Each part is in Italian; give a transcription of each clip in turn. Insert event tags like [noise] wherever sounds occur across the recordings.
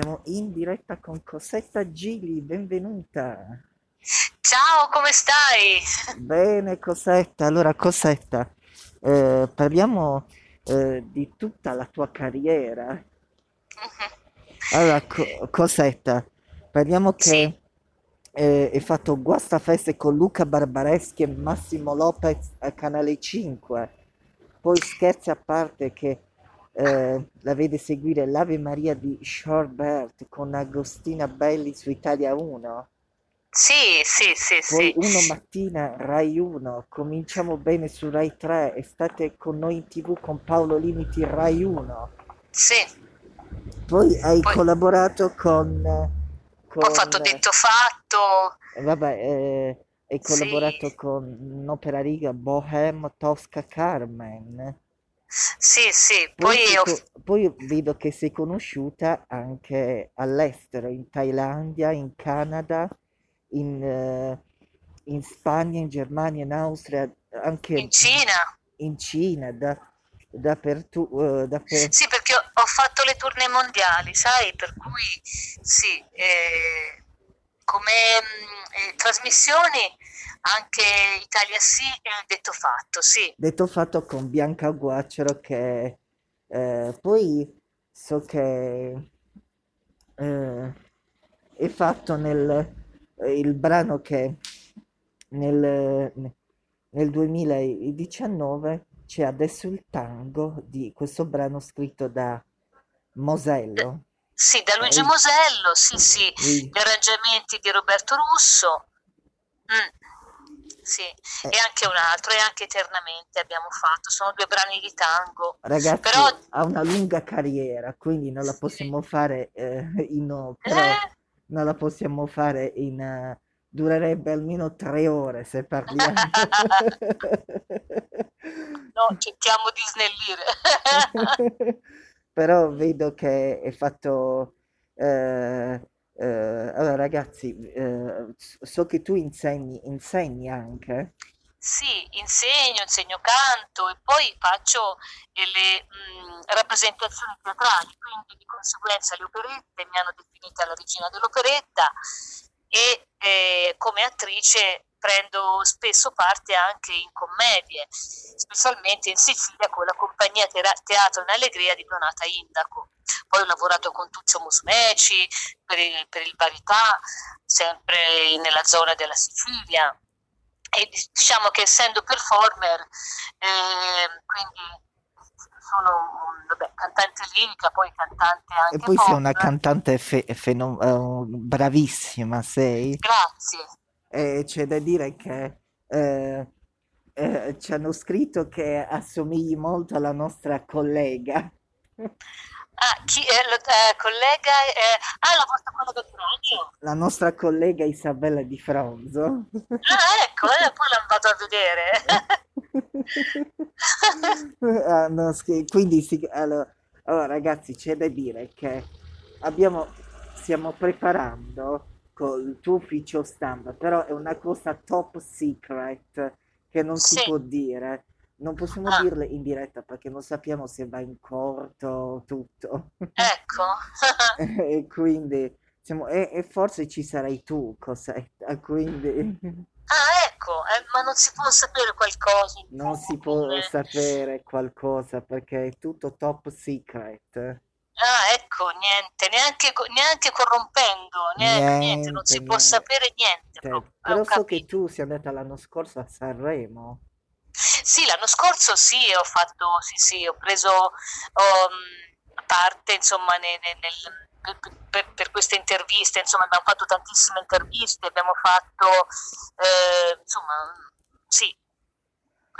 siamo in diretta con Cosetta Gili, benvenuta. Ciao, come stai? Bene, Cosetta. Allora, Cosetta, eh, parliamo eh, di tutta la tua carriera. Mhm. Allora, Co- Cosetta, parliamo Sì, che eh, hai fatto Guastafeste con Luca Barbareschi e Massimo Lopez a Canale 5. Poi scherzi a parte che eh, la vede seguire l'Ave Maria di Shorbert con Agostina Belli su Italia 1. sì, sì, sì, Poi sì, uno mattina Rai 1, cominciamo bene su Rai 3 e state con noi in TV con Paolo Limiti Rai 1. sì. Poi hai Poi collaborato con, ho fatto con detto fatto, eh, vabbè, eh, hai sì, collaborato con un'opera riga Bohème Tosca Carmen. Sì, sì. Poi, Poi co- poi vedo che sei conosciuta anche all'estero, in Thailandia, in Canada, in, eh, in Spagna, in Germania, in Austria, in anche Cina. in Cina, da, dappertu- eh, dapper- Sì, perché ho, ho fatto le tournée mondiali, sai, per cui sì, eh, come mh, eh, trasmissioni anche Italia Sì e detto fatto, sì. Detto fatto con Bianca Guacero che eh, poi so che eh, è fatto nel eh, il brano che nel, nel 2019 c'è adesso il tango di questo brano scritto da Mosello. Sì, da Luigi Mosello, sì, sì, gli arrangiamenti di Roberto Russo. Mm, sì, eh, e anche un altro, e anche Eternamente abbiamo fatto, sono due brani di tango. Ragazzi, Però, ha una lunga carriera, quindi non la sì, possiamo fare eh, in, o- però eh? non la possiamo fare in, eh, durerebbe almeno tre ore se parliamo. [laughs] No, cerchiamo di snellire. [laughs] Però vedo che è fatto, eh, eh, allora ragazzi, eh, so che tu insegni, insegni anche. Sì, insegno, insegno canto e poi faccio eh, le mh, rappresentazioni teatrali, quindi di conseguenza le operette mi hanno definita la regina dell'operetta e eh, come attrice prendo spesso parte anche in commedie, specialmente in Sicilia con la compagnia Teatro in Allegria di Donata Indaco. Poi ho lavorato con Tuccio Musumeci per il, per il Varietà, sempre nella zona della Sicilia e diciamo che essendo performer, eh, quindi sono vabbè, cantante lirica, poi cantante E anche poi sei una pop. cantante fe- fenom- eh, bravissima, sei. Grazie. E c'è da dire che eh, eh, ci hanno scritto che assomigli molto alla nostra collega. Ah, chi è la eh, collega? eh, ah, la vostra collega di radio? La nostra collega Isabella Di Fronzo. Ah, ecco, eh, poi la vado a vedere. [laughs] Ah, no, quindi sì, allora, allora, ragazzi, c'è da dire che abbiamo, stiamo preparando col tuo ufficio stampa, però è una cosa top secret che non si Sì, può dire. Non possiamo ah, dirle in diretta perché non sappiamo se va in corto tutto. ecco. [laughs] E quindi siamo, e, e forse ci sarai tu, Cosetta, quindi Ah, ecco, eh, ma non si può sapere qualcosa non si può sapere qualcosa perché è tutto top secret. Ah, ecco, niente, neanche, neanche corrompendo, neanche, niente, non Niente, si può niente. sapere niente ho Però so che tu sei andata l'anno scorso a Sanremo. Sì, l'anno scorso sì, ho fatto, sì, sì, ho preso um, parte, insomma, ne- ne- nel- per, per- per queste interviste, insomma, abbiamo fatto tantissime interviste, abbiamo fatto, eh, insomma, sì,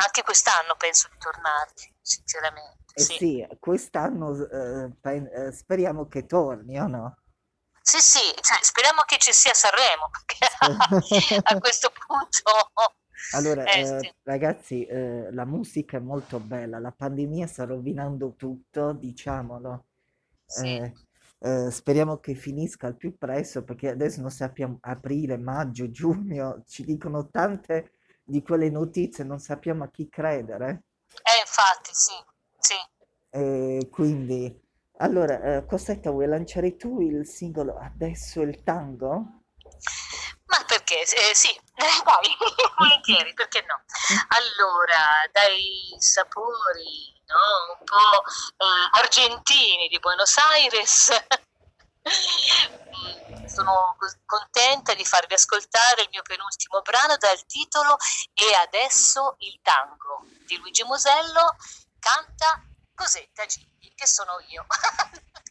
anche quest'anno penso di tornarci, sinceramente, Eh sì. sì, quest'anno eh, eh, speriamo che torni, o no? Sì, sì, cioè, speriamo che ci sia Sanremo, perché [laughs] a questo punto, [laughs] Allora, eh eh, sì, ragazzi, eh, la musica è molto bella, la pandemia sta rovinando tutto, diciamolo. sì. Eh, speriamo che finisca al più presto perché adesso non sappiamo aprile, maggio, giugno, ci dicono tante di quelle notizie, non sappiamo a chi credere. Eh, infatti, sì, sì, E quindi Allora, eh, Cosetta, vuoi lanciare tu il singolo Adesso il tango? Ma perché? Eh, sì, [laughs] dai, [laughs] volentieri, perché no? Allora, dai sapori, no? Un po' eh, argentini di Buenos Aires. [laughs] Sono contenta di farvi ascoltare il mio penultimo brano dal titolo E adesso il tango di Luigi Mosello canta Cosetta Gigli, che sono io. [laughs]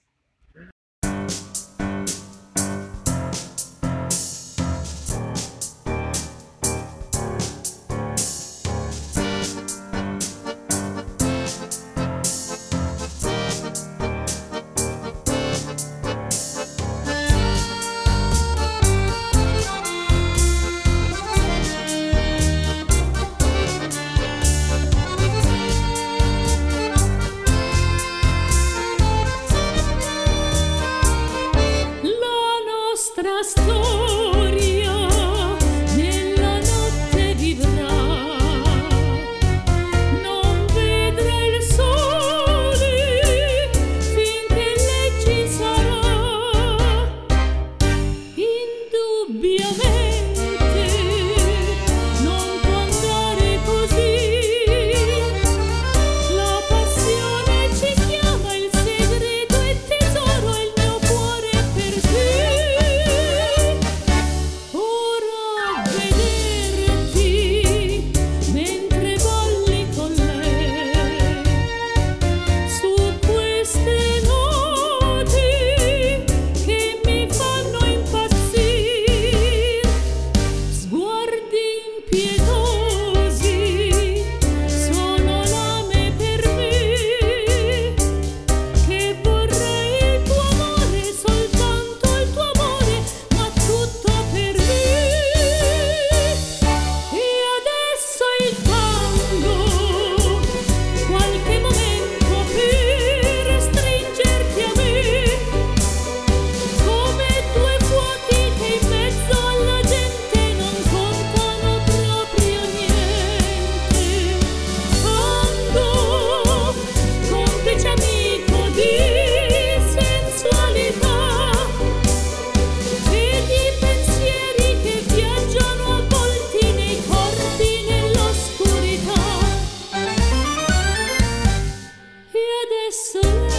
pessoa.